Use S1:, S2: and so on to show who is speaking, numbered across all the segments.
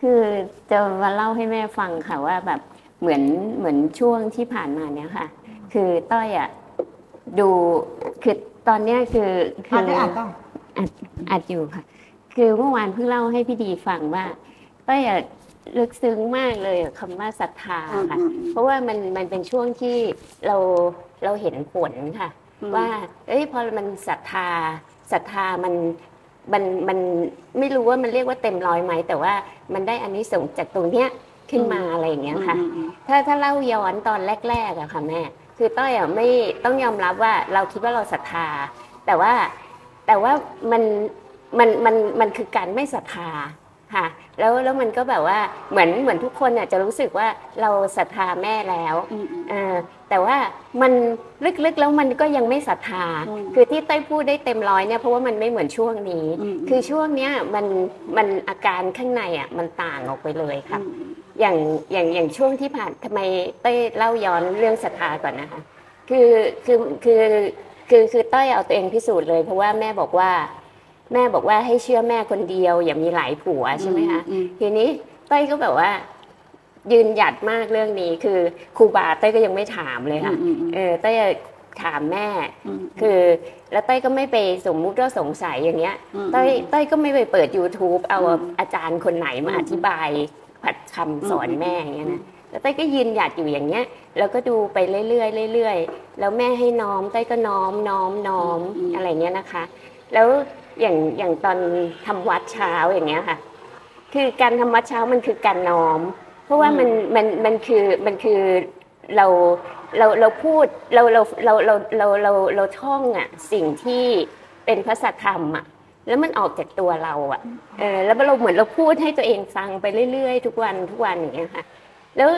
S1: คือจะมาเล่าให้แม่ฟังค่ะว่าแบบเหมือนเหมือนช่วงที่ผ่านมาเนี้ยค่ะ คือต้อยอะดูคือตอนเนี้ยคือคื
S2: อ่านได้อ่านต้อง
S1: อัดอัดอยู่ค่ะ คือเมื่อวานเพิ่งเล่าให้พี่ดีฟังว่าต้อยอะลึกซึ้งมากเลยคำว่าศรัทธาค่ะ
S2: อืมอืม
S1: เพราะว่ามันมันเป็นช่วงที่เราเราเห็นผลค่ะ
S2: อืม
S1: ว่า เอ้ยพอมันศรัทธาศรัทธามัน มันมันไม่รู้ว่ามันเรียกว่าเต็มร้อยไหมแต่ว่ามันได้อันนี้ส่งส์จากตรงเนี้ยขึ้นมาอะไรอย่างเงี้ยค่ะ
S2: อืมอืม
S1: ถ้าถ้าเล่าย้อนตอนแรกๆอะค่ะแม่ คือต้อยอะไม่ต้องยอมรับว่าเราคิดว่าเราศรัทธา แต่ว่าแต่ว่ามันมันมันมันคือการไม่ศรัทธาค่ะ แล้วแล้วมันก็แบบว่าเหมือนเหมือนทุกคนอะจะรู้สึกว่าเราศรัทธาแม่แล้ว
S2: อืมอืม
S1: เออ แต่ว่ามันลึกๆแล้วมันก็ยังไม่ศรัทธา
S2: อืม
S1: คือที่เต้ยพูดได้เต็มร้อยเนี่ยเพราะว่ามันไม่เหมือนช่วงนี้
S2: อืม
S1: คือช่วงเนี้ยมันมันอาการข้างในอะมันต่างออกไปเลยค่ะ
S2: อืม
S1: อย่างอย่างอย่างช่วงที่ผ่านทำไมเต้ยเล่าย้อนเรื่องศรัทธาก่อนนะคะ คือคือคือคือคือเต้ยเอาตัวเองพิสูจน์เลย เพราะว่าแม่บอกว่า แม่บอกว่าให้เชื่อแม่คนเดียว อย่ามีหลายผัวใช่ไหมคะ
S2: อืม
S1: ทีนี้เต้ยก็แบบว่า ยืนหยัดมากเรื่องนี้คือครูบาเต้ยก็ยังไม่ถามเลยค่ะ
S2: อืมอืม
S1: เออเต้ยถามแม่
S2: อืม
S1: คือ แล้วเต้ยก็ไม่ไปสมมุติว่าสงสัยอย่างเงี้ย
S2: อืม
S1: เต้ยเต้ยก็ไม่ไปเปิด YouTube เอา
S2: อืม
S1: อาจารย์คนไหนมา
S2: อืม
S1: อธิบายผัดคำสอน
S2: อืม
S1: แม่อย่างเงี้ยนะแล้วเต้ยก็ยืนหยัดอยู่อย่างเงี้ย แล้วก็ดูไปเรื่อยๆเรื่อยๆแล้วแม่ให้น้อมเต้ยก็น้อมน้อมน้อมอะไรเงี้ยนะคะ แล้วอย่างอย่างตอนทำวัดเช้าอย่างเงี้ยค่ะ คือการทำวัดเช้ามันคือการน้อมเพ ราะว่ามันมันมันคือมันคือเราเราเราพูดเราเราเราเราเราเราเราท่องอะสิ่งที่เป็นพระสัทธรรมอะแล้วมันออกจากตัวเราอะเออแล้วเราเหมือนเราพูดให้ตัวเองฟังไปเรื่อยๆ ทุกวันทุกวันอย่างเงี้ยค่ะ แล้ว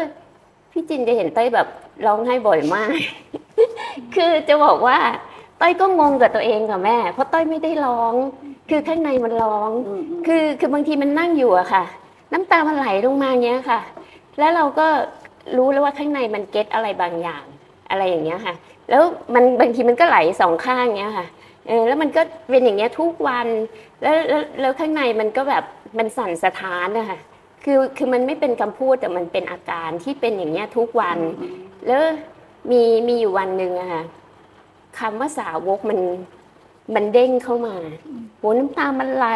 S1: พี่จินจะเห็นเต้ยแบบร้องไห้บ่อยมาก คือจะบอกว่าเต้ยก็งงกับตัวเองกับแม่ เพราะเต้ยไม่ได้ร้อง คือข้างในมันร้อง
S2: อืมอืม
S1: คือคือบางทีมันนั่งอยู่อะค่ะ น้ำตามันไหลลงมาเงี้ยค่ะ แล้วเราก็รู้แล้วว่าข้างในมันเก็ตอะไรบางอย่างอะไรอย่างเงี้ยค่ะ แล้วมันบางทีมันก็ไหลสองข้างเงี้ยค่ะเออแล้วมันก็เป็นอย่างเงี้ยทุกวันแล้วแล้วแล้วข้างในมันก็แบบมันสั่นสะท้านนะคะคือคือมันไม่เป็นคำพูดแต่มันเป็นอาการที่เป็นอย่างเงี้ยทุกวัน แล้วมีมีอยู่วันหนึ่งอะค่ะคำว่าสาวกมันมันเด้งเข้ามาโหน้ำตามันไหล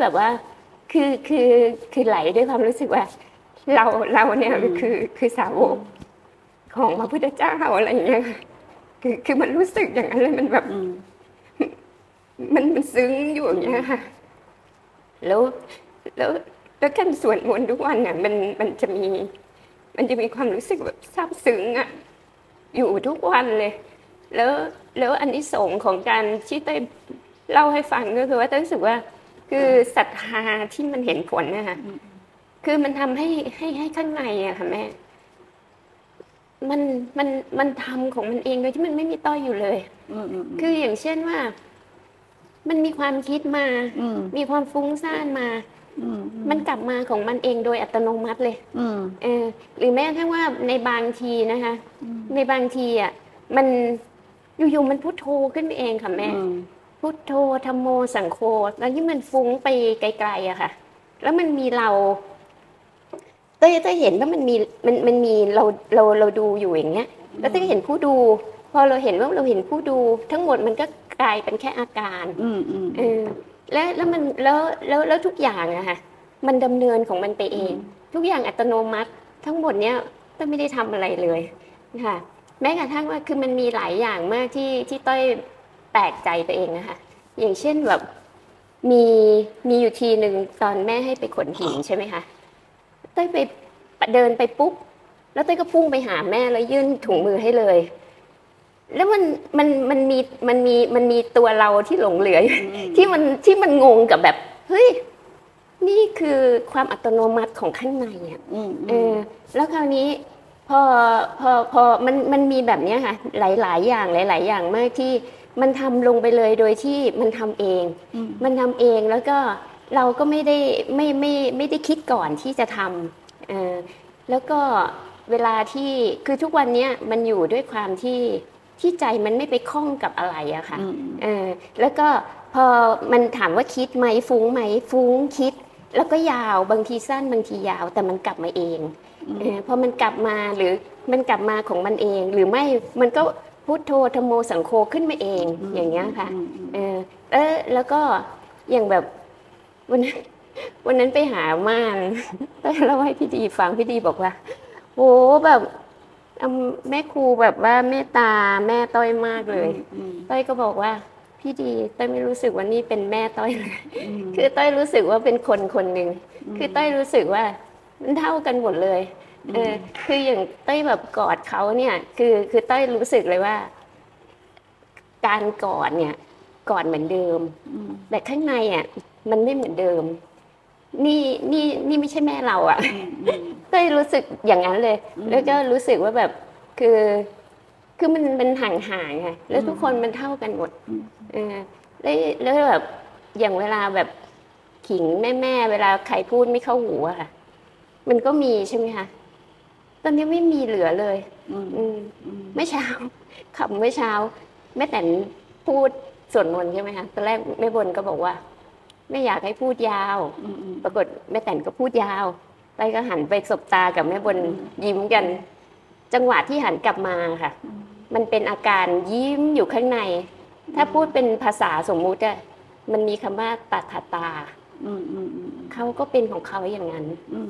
S1: แบบว่า คือคือคือไหลด้วยความรู้สึกว่า เราเราเนี่ย
S2: อืม
S1: คือคือสาวกของพระพุทธเจ้าอะไรอย่างเงี้ยค่ะคือคือมันรู้สึกอย่างนั้นเลยมันแบบ
S2: อืม
S1: มันมันซึ้งอยู่อย่างเงี้ยค่ะแล้วแล้วแล้วการสวดมนต์ทุกวันเนี่ยมันมันจะมี มันจะมีความรู้สึกแบบซาบซึ้งอะอยู่ทุกวันเลย แล้วแล้วอันที่สงส์ของการที่เต้ยเล่าให้ฟังก็คือว่าเต้ยรู้สึกว่า คือศรัทธาที่มันเห็นผลนะคะ คือมันทำให้ให้ให้ข้างในอะค่ะแม่ มันมันมันทำของมันเองโดยที่มันไม่มีต้อยอยู่เลย
S2: อืมอืม
S1: คืออย่างเช่นว่า มันมีความคิดมา
S2: อืม
S1: มีความฟุ้งซ่านมา
S2: อืม
S1: มันกลับมาของมันเองโดยอัตโนมัติเลย
S2: อืม
S1: เออ หรือแม้กระทั่งว่าในบางทีนะคะ
S2: อืม
S1: ในบางทีอะ มันอยู่ๆมันพุทโธขึ้นเองค่ะแม่
S2: อืม
S1: พุทโธธรรมโมสังโฆแล้วที่มันฟุ้งไปไกลๆอะค่ะ แล้วมันมีเรา เต้ยเต้ยเห็นว่ามันมีมันมันมีเราเราเราดูอยู่อย่างเงี้ย แล้วเต้ยก็เห็นผู้ดู พอเราเห็นว่าเราเห็นผู้ดู ทั้งหมดมันก็กลายเป็นแค่อาการ
S2: อืมอืม
S1: เออแล้วแล้วมันแล้วแล้วแล้วทุกอย่างอะค่ะมันดำเนินของมันไปเอง ทุกอย่างอัตโนมัติ ทั้งหมดเนี้ยต้อยไม่ได้ทำอะไรเลยค่ะแม้กระทั่งว่าคือมันมีหลายอย่างมากที่ที่ต้อยแปลกใจตัวเองนะคะอย่างเช่นแบบมีมีอยู่ทีหนึ่งตอนแม่ให้ไปขนหินใช่ไหมคะเต้ยไปเดินไปปุ๊บแล้วเต้ยก็พุ่งไปหาแม่แล้วยื่นถุงมือให้เลย แล้วมันมันมันมีมันมีมันมีตัวเราที่หลงเหลืออยู่ที่มันที่มันงงกับแบบเฮ้ยนี่คือความอัตโนมัติของข้างในอะ
S2: อืม
S1: เออ แล้วคราวนี้พอพอพอมันมันมีแบบเนี้ยค่ะ หลาย ๆ อย่างหลาย ๆ อย่างมากที่มันทำลงไปเลยโดยที่มันทำเอง
S2: อืม
S1: มันทำเองแล้วก็ เราก็ไม่ได้ไม่ไม่ไม่ได้คิดก่อนที่จะทำเออแล้วก็เวลาที่คือทุกวันเนี้ยมันอยู่ด้วยความที่ที่ใจมันไม่ไปคล้องกับอะไรอะค่ะ
S2: อืม
S1: เออแล้วก็พอมันถามว่าคิดไหมฟุ้งไหมฟุ้งคิด แล้วก็ยาวบางทีสั้นบางทียาว แต่มันกลับมาเองเออพอมันกลับมาหรือมันกลับมาของมันเองหรือไม่มันก็พุทโธธรรมโมสังโฆขึ้นมาเองอย่างเงี้ยค่ะเออเออแล้วก็อย่างแบบ วันนั้นวันนั้นไปหาม่านแล้วเล่าให้พี่ดีฟังพี่ดีบอกว่าโอ้แบบแม่ครูแบบว่าเมตตาแม่ต้อยมากเลยต้อยก็บอกว่า พี่ดีต้อยไม่รู้สึกว่านี่เป็นแม่ต้อยเลยคือต้อยรู้สึกว่าเป็นคนคนหนึ่งคือต้อยรู้สึกว่ามันเท่ากันหมดเลยเออคืออย่างต้อยแบบกอดเขาเนี่ย คือคือต้อยรู้สึกเลยว่า การกอดเนี่ยกอดเหมือนเดิม แต่ข้างในอะ มันไม่เหมือนเดิม นี่นี่นี่ไม่ใช่แม่เราอะต้อยรู้สึกอย่างนั้นเลย แล้วก็รู้สึกว่าแบบคือ คือมันมันห่างห่างไงแล้วทุกคนมันเท่ากันหมดเออแล้วแล้วแบบอย่างเวลาแบบขิงแม่แม่เวลาใครพูดไม่เข้าหูอะค่ะมันก็มีใช่ไหมคะตอนนี้ไม่มีเหลือเลย อืมไม่เช้าขับไม่เช้าแม่แต่นพูดสวดมนต์ใช่ไหมคะตอนแรกแม่บนก็บอกว่า ไม่อยากให้พูดยาว ปรากฏแม่แต่นก็พูดยาวไปก็หันไปสบตากับแม่บนยิ้มกัน จังหวะที่หันกลับมาค่ะ มันเป็นอาการยิ้มอยู่ข้างใน ถ้าพูดเป็นภาษาสมมุติอะมันมีคำว่าตัดขาตาเขาก็เป็นของเขาอย่างนั้น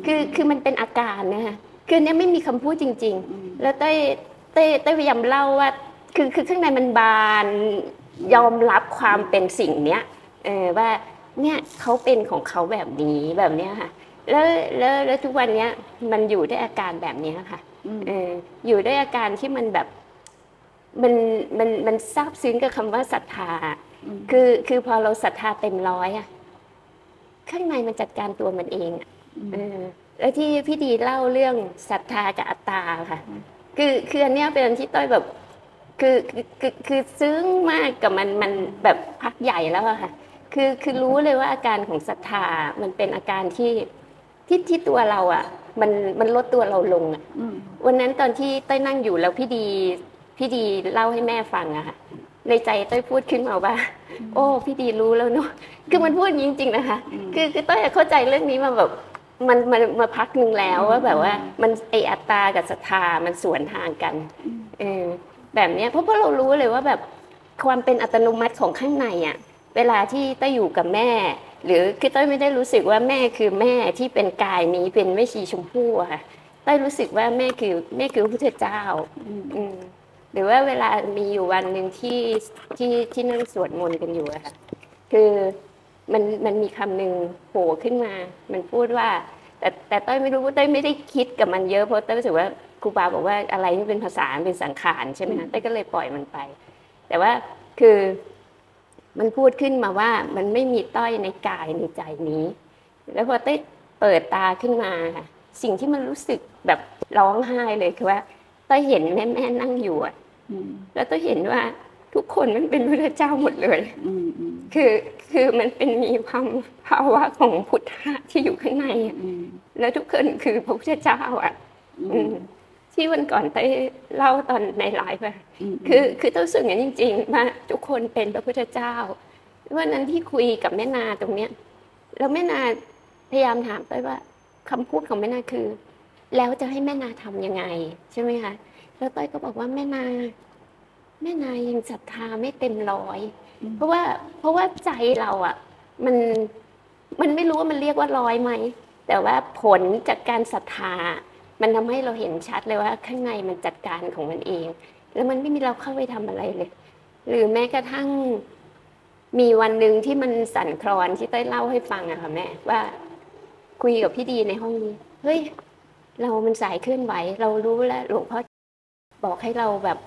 S1: คือคือมันเป็นอาการนะคะคือเนี้ยไม่มีคำพูดจริง ๆ แล้วเต้เต้เต้พยายามเล่าว่า คือคือข้างในมันบานยอมรับความเป็นสิ่งเนี้ยเออว่า เนี่ยเขาเป็นของเขาแบบนี้แบบเนี้ยค่ะ แล้วแล้วแล้วทุกวันเนี้ยมันอยู่ด้วยอาการแบบนี้ค่ะเอออยู่ด้วยอาการที่มันแบบมันมันมันซาบซึ้งกับคำว่าศรัทธา คือคือพอเราศรัทธาเต็มร้อยอะข้างในมันจัดการตัวมันเองเออแล้วที่พี่ดีเล่าเรื่องศรัทธากับอัตตาค่ะ คือคืออันเนี้ยเป็นอันที่ต้อยแบบ คือคือคือซึ้งมากกับมันมันแบบพักใหญ่แล้วอะค่ะ คือคือรู้เลยว่าอาการของศรัทธามันเป็นอาการที่ที่ที่ตัวเราอะมันมันลดตัวเราลงอะวันนั้นตอนที่ต้อยนั่งอยู่แล้วพี่ดีพี่ดีเล่าให้แม่ฟังอะค่ะในใจต้อยพูดขึ้นมาว่า โอ้ พี่ดีรู้แล้วเนาะคือมันพูดจริง ๆ นะคะ คือคือต้อยเข้าใจเรื่องนี้มาแบบมันมันมาพักหนึ่งแล้วว่าแบบว่า มันไออัตตากับศรัทธามันสวนทางกันเออแบบเนี้ยเพราะเพราะเรารู้เลยว่าแบบความเป็นอัตโนมัติของข้างในอะ เวลาที่ต้อยอยู่กับแม่ หรือคือต้อยไม่ได้รู้สึกว่าแม่คือแม่ที่เป็นกายนี้เป็นแม่ชีชมพู่อะค่ะต้อยรู้สึกว่าแม่คือแม่คือพระพุทธเจ้าอืมหรือว่าเวลามีอยู่วันหนึ่งที่ที่ที่นั่งสวดมนต์กันอยู่อะค่ะคือมันมันมีคำหนึ่งโผล่ขึ้นมา มันพูดว่า แต่แต่ต้อยไม่รู้ต้อยไม่ได้คิดกับมันเยอะเพราะต้อยรู้สึกว่าครูบาบอกว่าอะไรที่เป็นภาษาเป็นสังขารใช่ไหมคะต้อยก็เลยปล่อยมันไป แต่ว่าคือ มันพูดขึ้นมาว่ามันไม่มีต้อยในกายในใจนี้ แล้วพอต้อยเปิดตาขึ้นมาค่ะ สิ่งที่มันรู้สึกแบบร้องไห้เลยคือว่าต้อยเห็นแม่แม่นั่งอยู่อะแล้วต้อยเห็นว่าทุกคนมันเป็นพระเจ้าหมดเลยคือคือมันเป็นมีความภาวะของพุทธะที่อยู่ข้างในแล้วทุกคนคือพระพุทธเจ้าอะ ที่วันก่อนไปเล่าตอนในไลฟ์ไปคือคือต้องสึกอย่างจริงๆว่าทุกคนเป็นพระพุทธเจ้าวันนั้นที่คุยกับแม่นาตรงเนี้ยแล้วแม่นาพยายามถามไปว่าคำพูดของแม่นาคือ แล้วจะให้แม่นาทํำยังไง ใช่ไหมคะแล้วต้อยก็บอกว่าแม่นาแม่นายยังศรัทธาไม่เต็มร้อย เพราะว่าเพราะว่าใจเราอะ มันมันไม่รู้ว่ามันเรียกว่าร้อยไหมแต่ว่าผลจากการศรัทธา มันทำให้เราเห็นชัดเลยว่า ข้างในมันจัดการของมันเอง แล้วมันไม่มีเราเข้าไปทำอะไรเลย หรือแม้กระทั่ง มีวันหนึ่งที่มันสั่นคลอนที่ต้ยเล่าให้ฟังอะค่ะแม่ว่าคุยกับพี่ดีในห้องนี้ เฮ้ย เรามันสายเคลื่อนไหว เรารู้แล้วหลวงพ่อบอกให้เราแบบ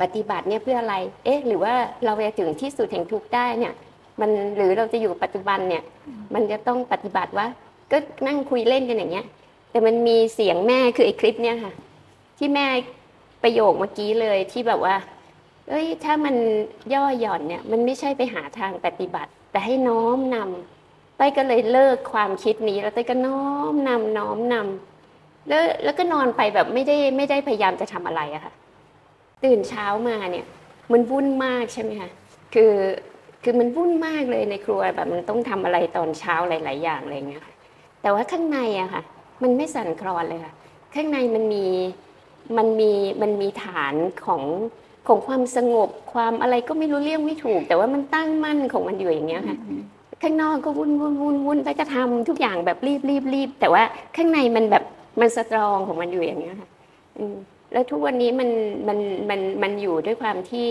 S1: ปฏิบัติเนี่ยเพื่ออะไร เอ๊ะ หรือว่าเราจะถึงที่สุดแห่งทุกข์ได้เนี่ย มันหรือเราจะอยู่ปัจจุบันเนี่ย มันจะต้องปฏิบัติว่า ก็นั่งคุยเล่นกันอย่างเงี้ย แต่มันมีเสียงแม่คือไอ้คลิปเนี่ยค่ะ ที่แม่ประโยคเมื่อกี้เลยที่แบบว่า เอ้ย ถ้ามันย่อหย่อนเนี่ย มันไม่ใช่ไปหาทางปฏิบัติ แต่ให้น้อมนำต้ก็เลยเลิกความคิดนี้แล้วต้ก็น้อมนำน้อมนำแล้วแล้วก็นอนไปแบบไม่ได้ไม่ได้พยายามจะทำอะไรอะค่ะ ตื่นเช้ามาเนี่ย มันวุ่นมากใช่ไหมคะคือคือมันวุ่นมากเลยในครัวแบบมันต้องทำอะไรตอนเช้าหลาย ๆ อย่างอะไรเงี้ยแต่ว่าข้างในอะค่ะ มันไม่สั่นคลอนเลยค่ะ ข้างในมันมีมันมีมันมีฐานของของความสงบความอะไรก็ไม่รู้เรียกไม่ถูก แต่ว่ามันตั้งมั่นของมันอยู่อย่างเงี้ยค่ะ ข้างนอกก็วุ่นวุ่นวุ่นวุ่นแล้วก็ทำทุกอย่างแบบรีบรีบรีบแต่ว่าข้างในมันแบบมันสตรองของมันอยู่อย่างเงี้ยค่ะอืมแล้วทุกวันนี้มันมันมันมันอยู่ด้วยความที่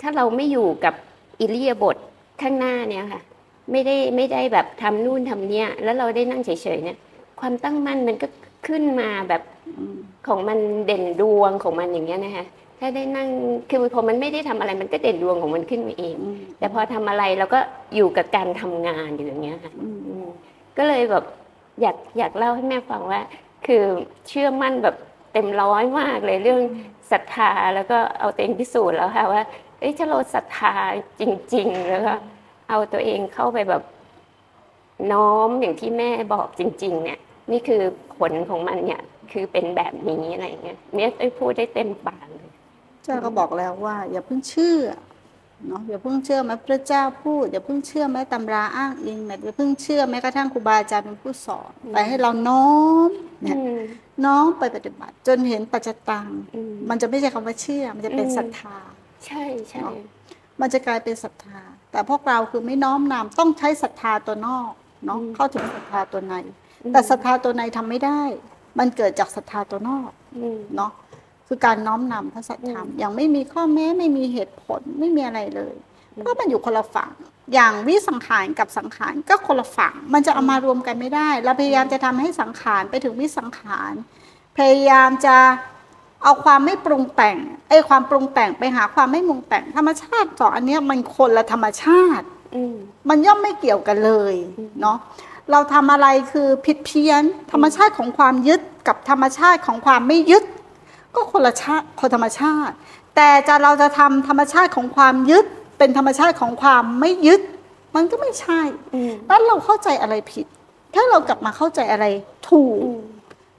S1: ถ้าเราไม่อยู่กับอิริยาบถข้างหน้าเนี่ยค่ะ ไม่ได้ไม่ได้แบบทำนู่นทำเนี่ยแล้วเราได้นั่งเฉยๆเนี่ย ความตั้งมั่นมันก็ขึ้นมาแบบของมันเด่นดวงของมันอย่างเงี้ยนะคะถ้าได้นั่งคือพอมันไม่ได้ทำอะไรมันก็เด่นดวงของมันขึ้นมาเอง แต่พอทำอะไรเราก็อยู่กับการทำงานอยู่อย่างเงี้ยค่ะอืมก็เลยแบบอยากอยากเล่าให้แม่ฟังว่า คือเชื่อมั่นแบบเต็มร้อยมากเลยเรื่องศรัทธาแล้วก็เอาตัวเองพิสูจน์แล้วค่ะว่าเอ้ยถ้าเราศรัทธาจริง ๆ แล้วก็เอาตัวเองเข้าไปแบบน้อมอย่างที่แม่บอกจริง ๆ เนี่ย นี่คือผลของมันเนี่ย คือเป็นแบบนี้อะไรอย่างเงี้ยเนี่ยได้พูดได้เต็มปากเลย
S2: เจ้าก็บอกแล้วว่า อย่าเพิ่งเชื่อเนาะอย่าเพิ่งเชื่อแม้พระเจ้าพูดอย่าเพิ่งเชื่อแม้ตำราอ้างอิงแม้อย่าเพิ่งเชื่อแม้กระทั่งครูบาอาจารย์เป็นผู้สอนแต่ให้เราน้อมเนี่ย
S1: อืม
S2: น้อมไปปฏิบัติ จนเห็นปัจจตัง
S1: อืม
S2: มันจะไม่ใช่คำว่าเชื่อ มันจะเป็น
S1: อืม
S2: ศรัทธา
S1: ใช่ใช่
S2: มันจะกลายเป็นศรัทธา แต่พวกเราคือไม่น้อมนำต้องใช้ศรัทธาตัวนอกเนาะเข้าถึงศรัทธาตัวใน แต่ศรัทธาตัวในทำไม่ได้ มันเกิดจากศรัทธาตัวนอก
S1: อืม
S2: เนาะคือการน้อมนำพระสัทธรรม
S1: อืม
S2: อย่างไม่มีข้อแม้ไม่มีเหตุผลไม่มีอะไรเลยเพราะมันอยู่คนละฝั่ง อย่างวิสังขารกับสังขารก็คนละฝั่ง มันจะเอามารวมกันไม่ได้ เราพยายามจะทำให้สังขารไปถึงวิสังขาร พยายามจะเอาความไม่ปรุงแต่งไอ้ความปรุงแต่งไปหาความไม่ปรุงแต่งธรรมชาติสองอันเนี้ยมันคนละธรรมชาติ
S1: อืม
S2: มันย่อมไม่เกี่ยวกันเลยเนาะ เราทำอะไรคือผิดเพี้ยน ธรรมชาติของความยึดกับธรรมชาติของความไม่ยึด ก็คนละชาติคนธรรมชาติ แต่จะเราจะทำธรรมชาติของความยึด เป็นธรรมชาติของความไม่ยึด มันก็ไม่ใช่
S1: อืม
S2: แล้วเราเข้าใจอะไรผิด ถ้าเรากลับมาเข้าใจอะไรถูก
S1: อืม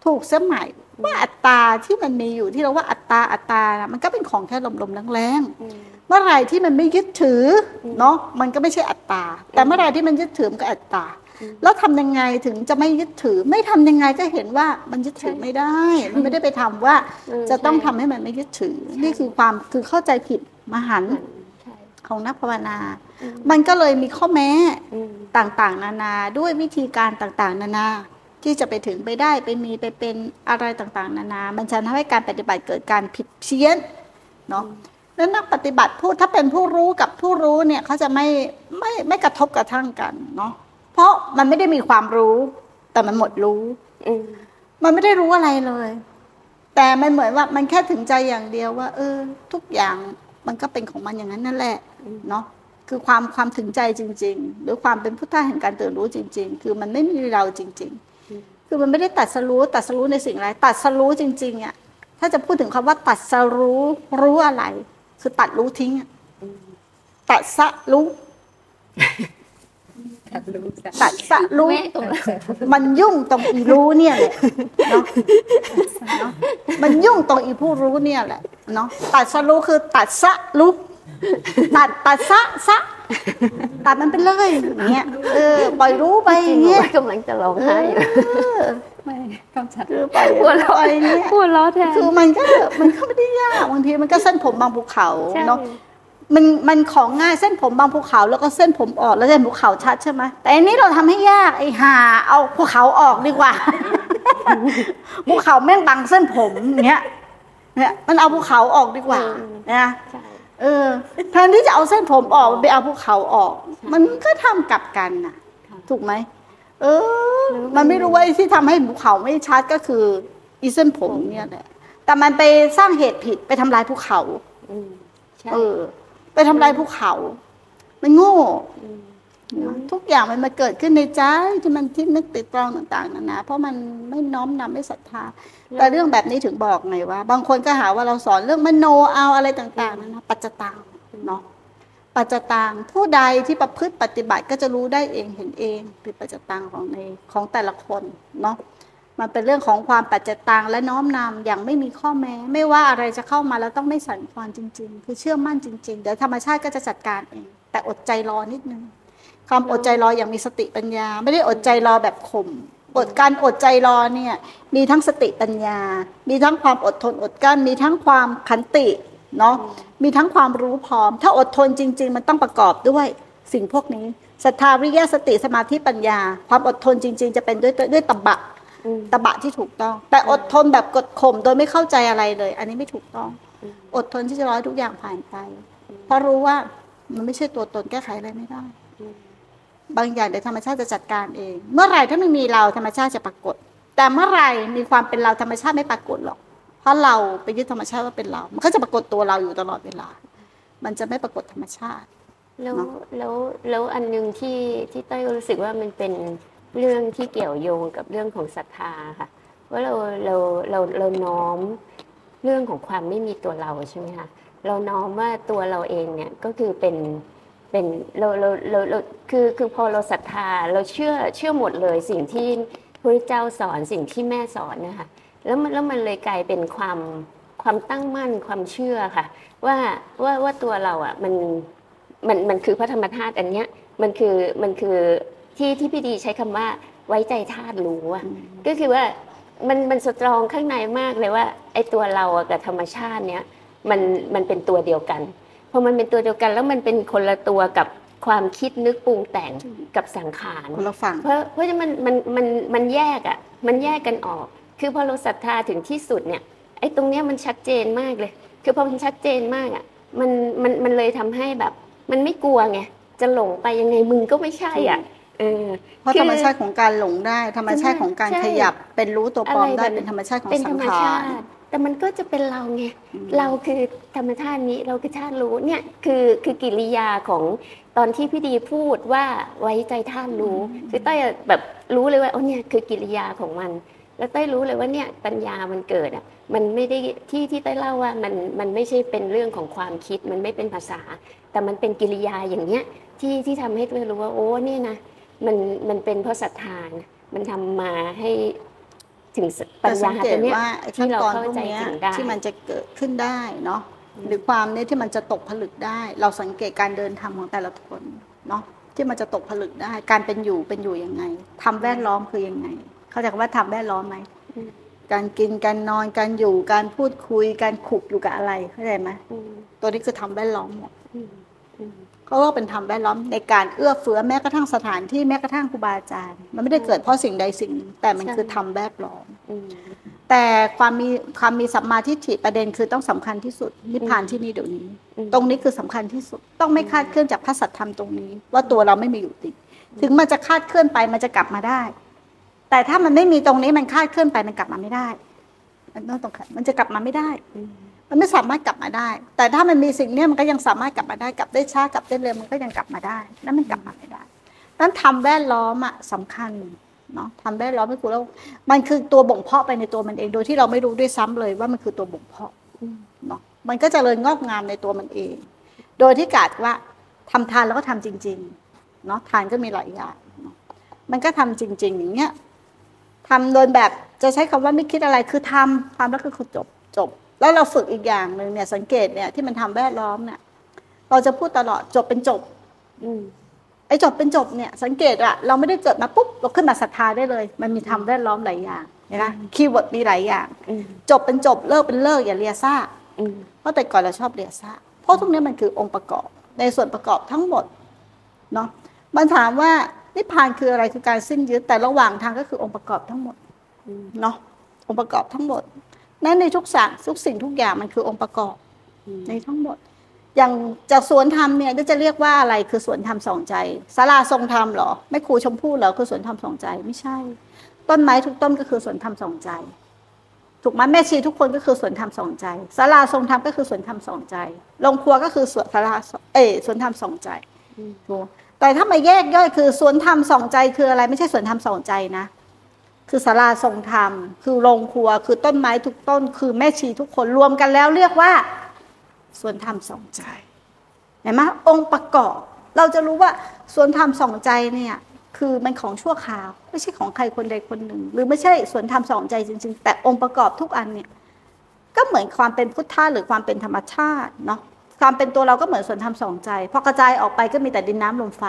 S2: ถูกเสมัยว่าอัตตาที่มันมีอยู่ที่เราว่าอัตตาอัตตานะมันก็เป็นของแค่ลมๆแรง
S1: อืม
S2: ๆเมื่อไหร่ที่มันไม่ยึดถือเนาะมันก็ไม่ใช่อัตตาแต่เมื่อไหร่ที่มันยึดถือมันก็อัตตา แล้วทำยังไงถึงจะไม่ยึดถือ ไม่ทำยังไงก็เห็นว่ามันยึดถือไม่ได้ มันไม่ได้ไปทำว่า
S1: อืม
S2: จะต้อง
S1: ใช่
S2: ทำให้มันไม่ยึดถือ นี่คือความคือเข้าใจผิดมหันต์
S1: ใช่
S2: ของนักภาวนา มันก็เลยมีข้อแม้
S1: อืม
S2: ต่างๆ นานาด้วยวิธีการต่างๆ นานา ที่จะไปถึงไปได้ไปมีไปเป็นอะไรต่างๆ นานา มันจะทำให้การปฏิบัติเกิดการผิดเพี้ยนเนาะแล้วนักปฏิบัติผู้ถ้าเป็นผู้รู้กับผู้รู้เนี่ยเขาจะไม่ไม่ไม่กระทบกระทั่งกันเนาะ เพราะมันไม่ได้มีความรู้ แต่มันหมดรู้
S1: อืม
S2: มันไม่ได้รู้อะไรเลย แต่มันเหมือนว่ามันแค่ถึงใจอย่างเดียวว่า เออ ทุกอย่างมันก็เป็นของมันอย่างนั้นนั่นแหละเนาะคือความความถึงใจจริง ๆ หรือความเป็นพุทธะแห่งการตื่นรู้จริง ๆ คือมันไม่มีเราจริง ๆ คือมันไม่ได้ตัดสรู้ตัดสรู้ในสิ่งอะไรตัดสรู้จริงๆอะถ้าจะพูดถึงคำว่า ตัดสรู้รู้อะไร คือตัดรู้ทิ้งอะตัดสะ รู้
S3: ตัดรู้จ้ะ
S2: ตัดสะรู้
S3: แม่ตรงนั้น
S2: มันยุ่งตรงอีรู้เนี่ยแหละเนาะเนาะมันยุ่งตรงอีผู้รู้เนี่ยแหละเนาะตัดสรู้คือตัดสะรู้ตัดตัดสะสะตัดมันไปเลยอย่างเงี้ยเออปล่อยรู้ไป
S1: จ
S2: อ
S1: ริง
S2: ย่าง
S1: ๆหนู
S2: เงี้ย
S1: ว่ากำลังจะร้องไห้อยู่
S3: ไม่คำชัด
S2: คือปล่อย
S1: หัวเราะ
S2: ปล่อยเนี่ย
S1: หัวเราะแทน
S2: คือมันก็มันก็ไม่ได้ยากบางทีมันก็เส้นผมบางภูเขา
S1: ใช่
S2: เนาะ มันมันของง่ายเส้นผมบางภูเขาแล้วก็เส้นผมออกแล้วเส้นภูเขาชัดใช่ไหมแต่อันนี้เราทำให้ยากไอ้ห่าเอาภูเขาออกดีกว่าภูเขาแม่งบังเส้นผมอย่างเงี้ยเนี่ยมันเอาภูเขาออกดีกว่านะ
S1: ใช่
S2: เออแทนที่จะเอาเส้นผมออกไปเอาภูเขาออก มันก็ทำกลับกันน่ะ ถูกไหมเออ มันไม่รู้ว่าไอ้ที่ทำให้ภูเขาไม่ชัดก็คืออีเส้นผมเนี่ยแหละแต่มันไปสร้างเหตุผิดไปทำลายภูเขา
S1: อืมใช่
S2: เออ ไปทำลายภูเขา มันโง่
S1: ม
S2: นะทุกอย่างมันมาเกิดขึ้นในใจที่มันที่นึกติดตรองต่างๆนานาเพราะมันไม่น้อมนำไม่ศรัทธา แต่เรื่องแบบนี้ถึงบอกไงว่า บางคนก็หาว่าเราสอนเรื่องมโนเอาอะไรต่างๆนานาปัจจตังเนาะปัจจตังผู้ใดที่ประพฤติปฏิบัติก็จะรู้ได้เองเห็นเองเป็นปัจจตังของในของแต่ละคนเนาะ มันเป็นเรื่องของความปัจจตังและน้อมนำอย่างไม่มีข้อแม้ ไม่ว่าอะไรจะเข้ามาแล้วต้องไม่สั่นคลอนจริง ๆ คือเชื่อมั่นจริง ๆ เดี๋ยวธรรมชาติก็จะจัดการเอง แต่อดใจรอนิดนึงความอดใจรออย่างมีสติปัญญา ไม่ได้อดใจรอแบบข่มอดการอดใจรอเนี่ยมีทั้งสติปัญญา มีทั้งความอดทนอดกลั้น มีทั้งความขันติเนาะมีทั้งความรู้พร้อม ถ้าอดทนจริง ๆ มันต้องประกอบด้วยสิ่งพวกนี้ศรัทธาวิริยะสติสมาธิปัญญา ความอดทนจริง ๆ จะเป็นด้วยด้วยตบะ ตบะที่ถูกต้อง แต่อดทนแบบกดข่มโดยไม่เข้าใจอะไรเลย อันนี้ไม่ถูกต้อง อดทนที่จะรอให้ทุกอย่างผ่านไป เพราะรู้ว่ามันไม่ใช่ตัวตนแก้ไขอะไรไม่ได้ บางอย่างเดี๋ยวธรรมชาติจะจัดการเอง เมื่อไหร่ถ้าไม่มีเราธรรมชาติจะปรากฏ แต่เมื่อไหร่มีความเป็นเราธรรมชาติไม่ปรากฏหรอก เพราะเราไปยึดธรรมชาติว่าเป็นเรา มันก็จะปรากฏตัวเราอยู่ตลอดเวลา มันจะไม่ปรากฏธรรมชาติ
S1: แล้ว
S2: เนอะ
S1: แล้วแล้วอันหนึงที่ที่เต้ยก็รู้สึกว่ามันเป็น เรื่องที่เกี่ยวโยงกับเรื่องของศรัทธาค่ะว่าเราเราเราเราน้อมเรื่องของความไม่มีตัวเราใช่ไหมคะเราน้อมว่าตัวเราเองเนี่ยก็คือเป็นเป็นเราเราเราเราคือคือพอเราศรัทธาเราเชื่อเชื่อหมดเลยสิ่งที่พระเจ้าสอนสิ่งที่แม่สอนนะคะแล้วมันแล้วมันเลยกลายเป็นความความตั้งมั่นความเชื่อค่ะ ว่าว่าว่าตัวเราอะมันมันมันคือพระธรรมธาตุอันเนี้ยมันคือมันคือ ที่ที่พี่ดีใช้คำว่าไว้ใจธาตุรู้อะก็คือว่ามันมันสตรองข้างในมากเลยว่าไอ้ตัวเราอะกับธรรมชาติเนี้ยมันมันเป็นตัวเดียวกันพอมันเป็นตัวเดียวกันแล้วมันเป็นคนละตัวกับความคิดนึกปรุงแต่งกับสังขาร
S2: คนละฝั่ง
S1: เพราะเพราะฉะนั้นมันมันมันมันแยกอะมันแยกกันออก คือพอเราศรัทธาถึงที่สุดเนี่ยไอ้ตรงเนี้ยมันชัดเจนมากเลย คือพอมันชัดเจนมากอะมันมันมันเลยทำให้แบบ มันไม่กลัวไงจะหลงไปยังไงมึงก็ไม่ใช่อะ เออ
S2: เพราะ
S1: คือ
S2: ธรรมชาติของการหลงได้ ธรรมชาติของการ
S1: ใช่
S2: ขยับเป็นรู้ตัวปลอมได้
S1: อะไรแบบ
S2: เป็นธรรมชาติของ
S1: เป็น
S2: สั
S1: ธรงรม
S2: ขา
S1: ชารติแต่มันก็จะเป็นเราไงเราคือธรรมชาตินี้เราคือธาตุรู้เนี่ยคือคือกิริยาของตอนที่พี่ดีพูดว่าไว้ใจธาตุรู้คือเต้ยแบบรู้เลยว่าโอ้เนี่ยคือกิริยาของมัน แล้วเต้ยรู้เลยว่าเนี่ยปัญญามันเกิดอะมันไม่ได้ที่ที่เต้ยเล่าว่ามันมันไม่ใช่เป็นเรื่องของความคิดมันไม่เป็นภาษา แต่มันเป็นกิริยาอย่างเนี้ยที่ที่ทำให้เต้ยรู้ว่าโอ้เนี่ยนะ มันมันเป็นเพราะศรัทธานะมันทำมาให้ถึงปั
S2: แต่
S1: ญ
S2: สั
S1: ญาง
S2: เก
S1: ตั
S2: ต
S1: วเนี้ย
S2: ว่าไอ้ขั้น
S1: ที่เรา
S2: ตอน
S1: เข้า
S2: พวก
S1: ใจ
S2: เนี้ย
S1: ถึงได้
S2: ที่มันจะเกิดขึ้นได้เนาะหรือความเนี้ยที่มันจะตกผลึกได้ เราสังเกตการเดินทางของแต่ละคนเนาะที่มันจะตกผลึกได้ การเป็นอยู่เป็นอยู่ยังไงทำแวดล้อมคือยังไง เข้าใจคำว่าทำแวดล้อมไหม
S1: อืม
S2: การกินการนอนการอยู่การพูดคุยการขุกอยู่กับอะไรเข้าใจไหม
S1: อืม
S2: ตัวนี้คือทำแวดล้อมหมด
S1: อืมอืม
S2: เขาก็เป็นทำแวดล้อมในการเอื้อเฟื้อแม้กระทั่งสถานที่แม้กระทั่งครูบาอาจารย์ มันไม่ได้เกิดเพราะสิ่งใดสิ่งหนึ่งแต่มันคือทำแวดล้อม
S1: อืม
S2: แต่ความมีความมีสัมมาทิฏฐิประเด็นคือต้องสำคัญที่สุดนิพพานที่นี่เดี๋ยวนี้
S1: อืม
S2: ตรงนี้คือสำคัญที่สุดต้องไม่คาดเคลื่อนจากพระสัทธรรมตรงนี้ ว่าตัวเราไม่มีอยู่จริงถึงมันจะคาดเคลื่อนไปมันจะกลับมาได้ แต่ถ้ามันไม่มีตรงนี้มันคาดเคลื่อนไปมันกลับมาไม่ได้ มันต้องตรงมันจะกลับมาไม่ได้
S1: อื มั
S2: นไม่สามารถกลับมาได้ แต่ถ้ามันมีสิ่งเนี้ยมันก็ยังสามารถกลับมาได้กลับได้ช้ากลับได้เร็วมันก็ยังกลับมาได้นั่นมันกลับมาไม่ได้นั้นทำแวดล้อมอะสำคัญเนาะทำแวดล้อมให้คุณแล้วมันคือตัวบ่งเพาะไปในตัวมันเองโดยที่เราไม่รู้ด้วยซ้ำเลยว่ามันคือตัวบ่งเพาะเนาะมันก็จเจริญงอกงามในตัวมันเอง โดยที่กาดว่าทำทานแล้วก็ทำจริงๆเนาะทานก็มีหลายอย่างมันก็ทำจริง ๆ อย่างเงี้ยทำโดยแบบจะใช้คำว่าไม่คิดอะไรคือทำทำแล้วก็คือจบจบ แล้วเราฝึกอีกอย่างหนึ่งเนี่ย สังเกตเนี่ยที่มันธรรมแวดล้อมเนี่ยเราจะพูดตลอดจบเป็นจบ
S1: อืม
S2: ไอ้จบเป็นจบเนี่ย สังเกตอะเราไม่ได้เกิดมาปุ๊บเราขึ้นมาศรัทธาได้เลย มันมีธรรมแวดล้อมหลายอย่างเห็นไหม keyword มีหลายอย่าง
S1: อืม
S2: จบเป็นจบเลิกเป็นเลิกอย่าเลียซ่า
S1: อืม
S2: เพราะแต่ก่อนเราชอบเรียซ่าเพราะทุกนี้มันคือองค์ประกอบ ในส่วนประกอบทั้งหมดเนาะมันถามว่านิพพานคืออะไรคือการสิ้นยึดแต่ระหว่างทางก็คือองค์ประกอบทั้งหมด
S1: อืม
S2: เนาะองค์ประกอบทั้งหมด นั่นในทุกสิ่งทุกสิ่งทุกอย่างมันคือองค์ประกอบ
S1: อืม
S2: ในทั้งหมด อย่างจากสวนธรรมเนี่ยก็จะเรียกว่าอะไรคือสวนธรรมสองใจศาลาทรงธรรมเหรอไม่ครูชมพู่เหรอคือสวนธรรมสองใจไม่ใช่ ต้นไม้ทุกต้นก็คือสวนธรรมสองใจ ถูกไหมแม่ชีทุกคนก็คือสวนธรรมสองใจศาลาทรงธรรมก็คือสวนธรรมสองใจโรงครัวก็คือสวนศาลาเอยสวนธรรมสองใจ
S1: อืม
S2: ถูกแต่ถ้ามาแยกย่อยคือสวนธรรมสองใจคืออะไรไม่ใช่สวนธรรมสองใจนะ คือศาลาทรงธรรม คือโรงครัว คือต้นไม้ทุกต้น คือแม่ชีทุกคนรวมกันแล้วเรียกว่าส่วนธรรมสองใจเห็นไหมองค์ประกอบ เราจะรู้ว่าส่วนธรรมสองใจเนี่ยคือมันของชั่วคราว ไม่ใช่ของใครคนใดคนหนึ่ง หรือไม่ใช่ส่วนธรรมสองใจจริง ๆ แต่องค์ประกอบทุกอันเนี่ยก็เหมือนความเป็นพุทธะหรือความเป็นธรรมชาติเนาะความเป็นตัวเราก็เหมือนส่วนทำสองใจพอกระจายออกไปก็มีแต่ดินน้ำลมไฟ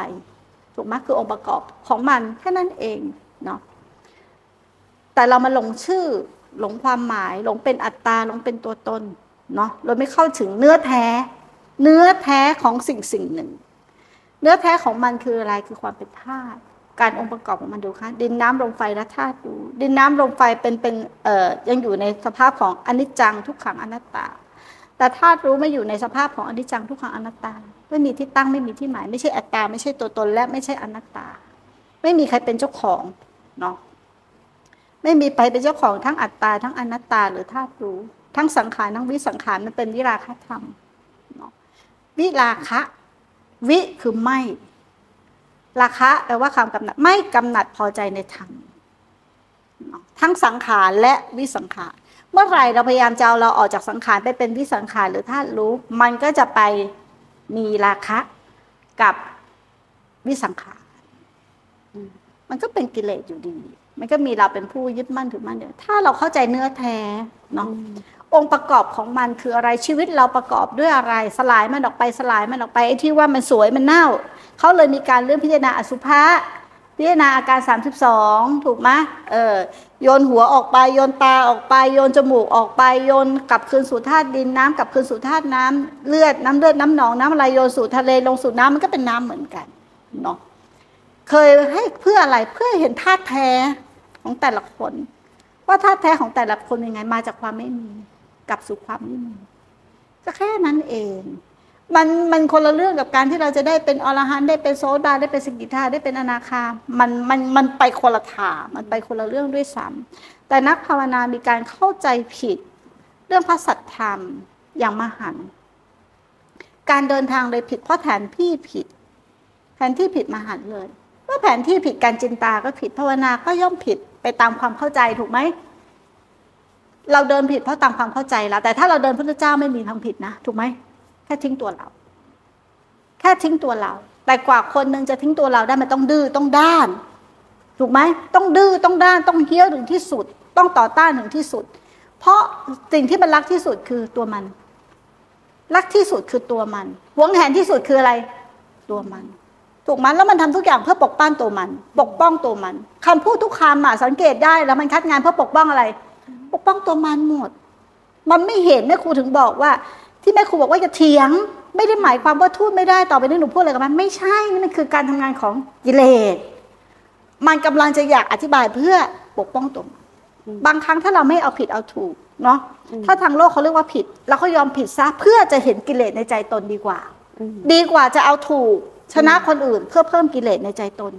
S2: ถูกไหมคือองค์ประกอบของมันแค่นั้นเองเนาะ แต่เรามาหลงชื่อหลงความหมายหลงเป็นอัตตาหลงเป็นตัวตนเนาะเราไม่เข้าถึงเนื้อแท้ เนื้อแท้ของสิ่งสิ่งหนึ่ง เนื้อแท้ของมันคืออะไรคือความเป็นธาตุการองค์ประกอบของมันดูค่ะดินน้ำลมไฟและธาตุดู ดินน้ำลมไฟเป็นเป็นเอ่อยังอยู่ในสภาพของอนิจจังทุกขังอนัตตา แต่ธาตุรู้ไม่อยู่ในสภาพของอนิจจังทุกขังอนัตตา ไม่มีที่ตั้งไม่มีที่หมาย ไม่ใช่อัตตา ไม่ใช่ตัวตนและไม่ใช่อนัตตา ไม่มีใครเป็นเจ้าของเนาะ ไม่มีใครเป็นเจ้าของทั้งอัตตาทั้งอนัตตาหรือธาตุรู้ ทั้งสังขารทั้งวิสังขารมันเป็นวิราคะธรรมวิราคะ วิคือไม่ ราคะแปลว่าความกำหนัดไม่กำหนัดพอใจในธรรมทั้งสังขารและวิสังขารเมื่อไหร่เราพยายามจะเอาเราออกจากสังขารไปเป็นวิสังขารหรือธาตุรู้ มันก็จะไปมีราคะกับวิสังขาร มันก็เป็นกิเลสอยู่ดี มันก็มีเราเป็นผู้ยึดมั่นถือมั่นเดียวถ้าเราเข้าใจเนื้อแท้เนาะองค์ประกอบของมันคืออะไรชีวิตเราประกอบด้วยอะไร สลายมันออกไปสลายมันออกไปไอ้ที่ว่ามันสวยมันเน่าเขาเลยมีการเรื่องพิจารณาอสุภะพิจารณาอาการ 32 ถูกไหมเออโยนหัวออกไปโยนตาออกไปโยนจมูกออกไปโยนกลับคืนสู่ธาตุดินน้ำกลับคืนสู่ธาตุน้ำเลือดน้ำเลือดน้ำหนองน้ำอะไรโยนสู่ทะเลลงสู่น้ำมันก็เป็นน้ำเหมือนกันเนาะ เคยให้เพื่ออะไรเพื่อเห็นธาตุแท้ของแต่ละคน ว่าธาตุแท้ของแต่ละคนยังไงมาจากความไม่มีกลับสู่ความไม่มีก็แค่นั้นเอง มันมันคนละเรื่องกับการที่เราจะได้เป็นอรหันต์ได้เป็นโซดาได้เป็นสกิทาได้เป็นอนาคามันมันมันไปคนละทางมันไปคนละเรื่องด้วยซ้ำแต่นักภาวนามีการเข้าใจผิด เรื่องพระสัทธรรมอย่างมหันการเดินทางเลยผิดเพราะแผนที่ผิดแผนที่ผิดมหันเลย เมื่อแผนที่ผิดการจินตาก็ผิดภาวนาก็ย่อมผิดไปตามความเข้าใจถูกไหมเราเดินผิดเพราะตามความเข้าใจแล้ว แต่ถ้าเราเดินพระเจ้าไม่มีทางผิดนะถูกไหมแค่ทิ้งตัวเรา แค่ทิ้งตัวเรา แต่กว่าคนหนึ่งจะทิ้งตัวเราได้มันต้องดื้อต้องด้าน ถูกไหมต้องดื้อต้องด้านต้องเฮี้ยวถึงที่สุด ต้องต่อต้านถึงที่สุด เพราะสิ่งที่มันรักที่สุดคือตัวมัน รักที่สุดคือตัวมันหวงแหนที่สุดคืออะไร ตัวมัน ถูกมันแล้วมันทำทุกอย่างเพื่อปกป้องตัวมัน ปกป้องตัวมันคำพูดทุกคำอะสังเกตได้แล้วมันคัดงานเพื่อปกป้องอะไร ปกป้องตัวมันหมด มันไม่เห็นแม่ครูถึงบอกว่า ที่แม่ครูบอกว่าจะเถียง ไม่ได้หมายความว่าทูดไม่ได้ต่อไปนี้หนูพูดอะไรกับมันไม่ใช่นี่มันคือการทำงานของกิเลสมันกำลังจะอยากอธิบายเพื่อปกป้องตัวมันบางครั้งถ้าเราไม่เอาผิดเอาถูกเนาะถ้าทางโลกเขาเรียกว่าผิด เราก็ยอมผิดซะเพื่อจะเห็นกิเลสในใจตนดีกว่า ดีกว่าจะเอาถูก ชนะคนอื่นเพื่อเพิ่มกิเลสในใจตน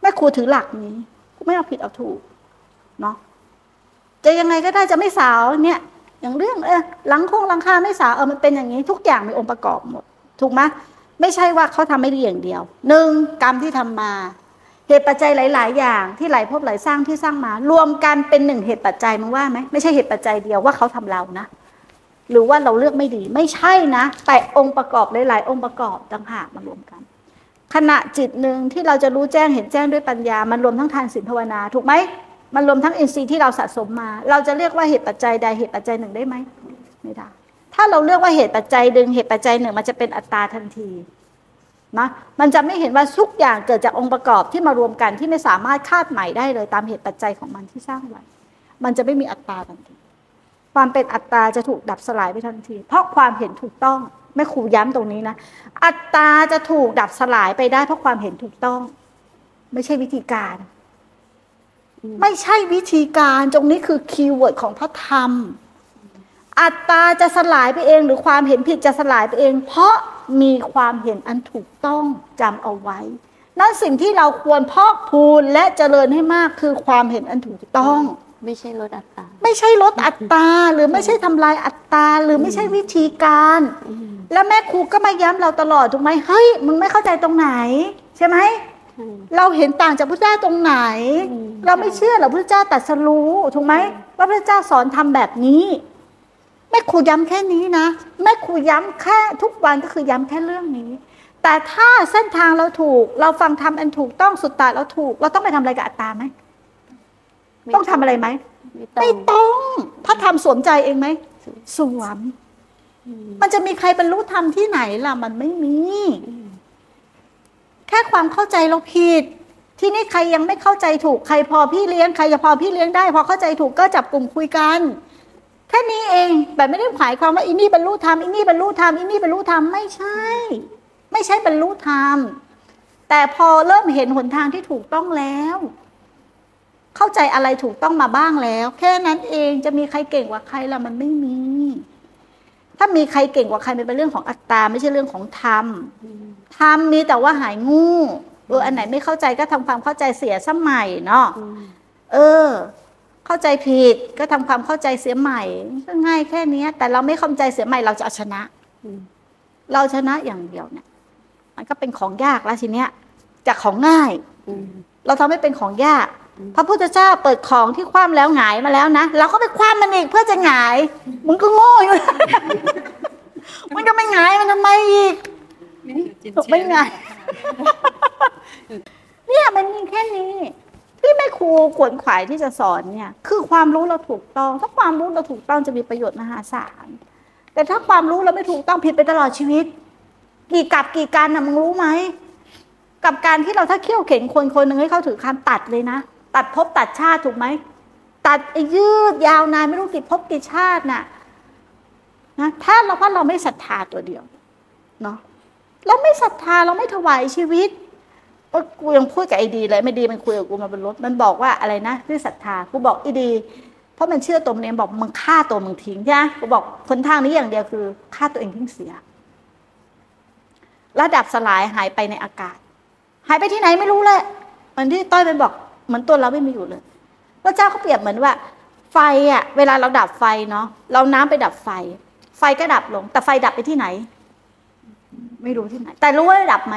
S2: แม่ครูถือหลักนี้ไม่เอาผิดเอาถูกเนาะจะยังไงก็ได้จะไม่สาวเนี่ย อย่างเรื่องเออหลังโค้งหลังคาไม่สาวเออมันเป็นอย่างนี้ ทุกอย่างมีองค์ประกอบหมด ถูกไหมไม่ใช่ว่าเขาทำไม่ดีอย่างเดียวหนึ่งกรรมที่ทำมา เหตุปัจจัยหลาย ๆ อย่างที่หลายภพหลายสร้างที่สร้างมา รวมกันเป็นหนึ่งเหตุปัจจัยมึงว่าไหมไม่ใช่เหตุปัจจัยเดียวว่าเขาทำเรานะ หรือว่าเราเลือกไม่ดีไม่ใช่นะ แต่องค์ประกอบหลายๆองค์ประกอบต่างหากมารวมกัน ขณะจิตหนึ่งที่เราจะรู้แจ้งเห็นแจ้งด้วยปัญญา มันรวมทั้งทานศีลภาวนา ถูกไหมมันรวมทั้งอินทรีย์ที่เราสะสมมา เราจะเรียกว่าเหตุปัจจัยใดเหตุปัจจัยหนึ่งได้ไหมไม่ได้ถ้าเราเลือกว่าเหตุปัจจัยหนึ่งเหตุปัจจัยหนึ่งมันจะเป็นอัตตาทันทีนะมันจะไม่เห็นว่าทุกอย่างเกิดจากองค์ประกอบที่มารวมกันที่ไม่สามารถคาดหมายได้เลยตามเหตุปัจจัยของมันที่สร้างไว้ มันจะไม่มีอัตตาทันที ความเป็นอัตตาจะถูกดับสลายไปทันที เพราะความเห็นถูกต้องแม่ครูย้ำตรงนี้นะ อัตตาจะถูกดับสลายไปได้เพราะความเห็นถูกต้อง ไม่ใช่วิธีการ ไม่ใช่วิธีการตรงนี้คือ keyword ของพระธรรม อัตตาจะสลายไปเอง หรือความเห็นผิดจะสลายไปเอง เพราะมีความเห็นอันถูกต้องจำเอาไว้ นั่นสิ่งที่เราควรพอกพูนและเจริญให้มากคือความเห็นอันถูกต้อง
S1: ไม่ใช่ลดอัตตา
S2: ไม่ใช่ลดอัตราหรือไม่ใช่ทำลายอัตราหรือไม่ใช่วิธีการ แล้วแม่ครูก็มาย้ำเราตลอดถูกไหมเฮ้ยมึงไม่เข้าใจตรงไหน ใช่ไหมเราเห็นต่างจากพระเจ้าตรงไหน เราไม่เชื่อหรอพระเจ้าตรัสรู้ถูกไหมว่าพระเจ้าสอนทำแบบนี้แม่ครูย้ำแค่นี้นะแม่ครูย้ำแค่ทุกวันก็คือย้ำแค่เรื่องนี้ แต่ถ้าเส้นทางเราถูก เราฟังทำอันถูกต้องสุดตาเราถูก เราต้องไปทำอะไรกับอัตตาไหม ต้องทำอะไรไหม
S1: ไม่ต้อง
S2: ไม่ต้องพระธรรมสวมใจเองไหมสวม มันจะมีใครบรรลุธรรมที่ไหนล่ะ มันไม่มี แค่ความเข้าใจเราผิด ที่นี่ใครยังไม่เข้าใจถูกใครพอพี่เลี้ยงใครจะพอพี่เลี้ยงได้ พอเข้าใจถูกก็จับกลุ่มคุยกันแค่นี้เองแต่ไม่ได้หมายความว่าอินี่บรรลุธรรมอินี่บรรลุธรรมอินี่บรรลุธรรมไม่ใช่ ไม่ใช่บรรลุธรรมแต่พอเริ่มเห็นหนทางที่ถูกต้องแล้ว เข้าใจอะไรถูกต้องมาบ้างแล้ว แค่นั้นเองจะมีใครเก่งกว่าใครล่ะมันไม่มี ถ้ามีใครเก่งกว่าใครมันเป็นเรื่องของอัตตาไม่ใช่เรื่องของธรรมธรรมมีแต่ว่าหายงูเอออันไหนไม่เข้าใจก็ทำความเข้าใจเสียสมัยเนาะเออ เข้าใจผิดก็ทำความเข้าใจเสียใหม่ก็ง่ายแค่เนี้ย แต่เราไม่เข้าใจเสียใหม่เราจะเอาชนะเราชนะอย่างเดียวเนี่ย มันก็เป็นของยากแล้วทีเนี้ยจากของง่ายเราทำให้เป็นของยาก พระพุทธเจ้าเปิดของที่คว่ำแล้วหงายมาแล้วนะเราก็ไปคว่ำมันอีกเพื่อจะหงายมึงก็โง่อยู่มันก็ไม่หงายมันทำไมอีกไม่ไงายเนี่ยมันมีแค่นี้ที่แม่ครูขวนขวายที่จะสอนเนี่ย คือความรู้เราถูกต้อง ถ้าความรู้เราถูกต้องจะมีประโยชน์มหาศาลแต่ถ้าความรู้เราไม่ถูกต้องผิดไปตลอดชีวิต กี่กับกี่การนะมึงรู้ไหมกับการที่เราถ้าเขี่ยวเข็นคนคนหนึ่งให้เขาถือคำตัดเลยนะ ตัดภพตัดชาติถูกไหมตัดยืดยาวนานไม่รู้กี่ภพกี่ชาติน่ะนะถ้าเราเพราะเราไม่ศรัทธาตัวเดียวเนาะเราไม่ศรัทธาเราไม่ถวายชีวิตกูยังพูดกับไอ้ดีเลยไม่ดีมันคุยกับกูมาบนรถมันบอกว่าอะไรนะที่ศรัทธากูบอกไอ้ดี เพราะมันเชื่อตัวมันเองบอกมึงฆ่าตัวมึงทิ้งใช่ไหมกูบอกคนทางนี้อย่างเดียวคือฆ่าตัวเองทิ้งเสีย ระดับสลายหายไปในอากาศ หายไปที่ไหนไม่รู้เลยเหมือนที่ต้อยไปบอก เหมือนตัวเราไม่มีอยู่เลยพระเจ้าเขาเปรียบเหมือนว่า ไฟอะ เวลาเราดับไฟเนาะเราน้ำไปดับไฟ ไฟก็ดับลง แต่ไฟดับไปที่ไหน ไม่รู้ที่ไหน แต่รู้ว่าดับไหม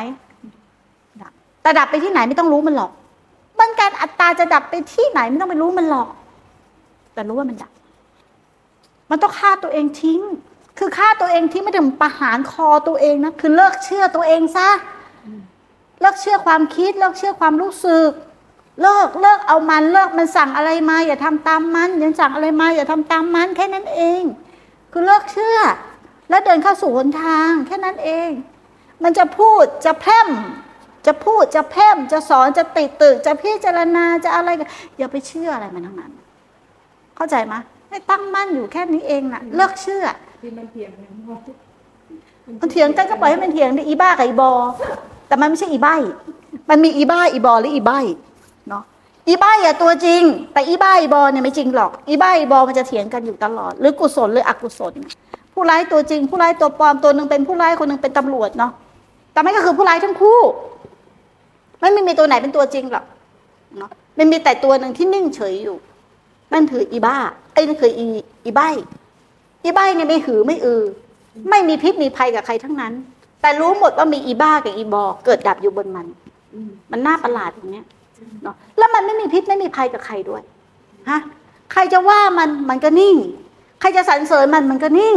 S2: ดับแต่ดับไปที่ไหนไม่ต้องรู้มันหรอกมันการอัตตาจะดับไปที่ไหนไม่ต้องไปรู้มันหรอก แต่รู้ว่ามันดับ มันต้องฆ่าตัวเองทิ้ง คือฆ่าตัวเองทิ้งไม่ถึงประหารคอตัวเองนะคือเลิกเชื่อตัวเองซะเลิกเชื่อความคิด เลิกเชื่อความรู้สึก เลิกเลิกเอามันเลิกมันสั่งอะไรมาอย่าทำตามมันยังสั่งอะไรมาอย่าทำตามมัน แค่นั้นเอง คือเลิกเชื่อ แล้วเดินเข้าสู่หนทาง แค่นั้นเอง มันจะพูดจะแพร่มจะพูดจะแพร่มจะสอนจะติดตึกจะพิจารณาจะอะไรกันอย่าไปเชื่ออะไรมันทั้งนั้น เข้าใจไหมให้ตั้งมั่นอยู่แค่นี้เองน่ะ เลิกเชื่อ
S3: ที่มันเถียงกัน
S2: มันเถียงกันก็ปล่อยให้มันเถียงดิอีบ้ากับอีบอ แต่มันไม่ใช่อีใบมันมีอีบ้าอีบอหรืออีใบ เนาะอีใบอะตัวจริง แต่อีบ้าอีบอเนี่ยไม่จริงหรอก อีบ้าอีบอมันจะเถียงกันอยู่ตลอด หรือกุศลหรืออกุศล ผู้ร้ายตัวจริง ผู้ร้ายตัวปลอมตัวหนึ่งเป็นผู้ร้ายคนหนึ่งเป็นตำรวจเนาะแต่ไม่ก็คือผู้ร้ายทั้งคู่ไม่มีตัวไหนเป็นตัวจริงหรอกเนาะมันมีแต่ตัวหนึ่งที่นิ่งเฉยอยู่นั่นคืออีบ้าไอ้นั่นคืออีอีใบอีใบเนี่ยไม่หือไม่อือ ไม่มีพิษมีภัยกับใครทั้งนั้น แต่รู้หมดว่ามีอีบ้ากับอีบอเกิดดับอยู่บนมัน มันน่าประหลาดอย่างเนี้ย เนาะแล้วมันไม่มีพิษไม่มีภัยกับใครด้วยฮะใครจะว่ามันมันก็นิ่ง ใครจะสรรเสริญมันมันก็นิ่ง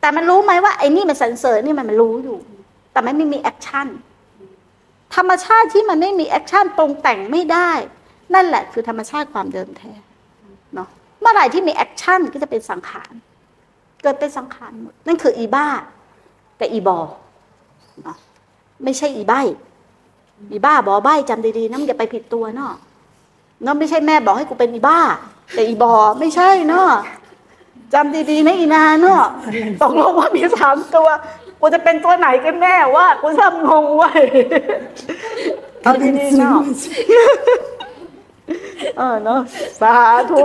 S2: แต่มันรู้ไหมว่าไอ้นี่มันสรรเสริญนี่มันมันรู้อยู่ แต่มันไม่มี action ธรรมชาติที่มันไม่มี action ปรุงแต่งไม่ได้ นั่นแหละคือธรรมชาติความเดิมแท้เนาะเมื่อไหร่ที่มี action ก็จะเป็นสังขารเกิดเป็นสังขารหมดนั่นคืออีบ้ากับอีบอเนาะไม่ใช่อีใบ อีบ้าบอใบจำดีๆนะมึงอย่าไปผิดตัวเนาะเนาะไม่ใช่แม่บอกให้กูเป็นอีบ้า แต่อีบอไม่ใช่เนาะจำดีๆนะอีนาเนาะตกลงว่ามีสามตัวกูจะเป็นตัวไหนกันแน่ว่ากูซ้ำงงเว้ยเอาดีๆเนาะเออเนาะสาธุ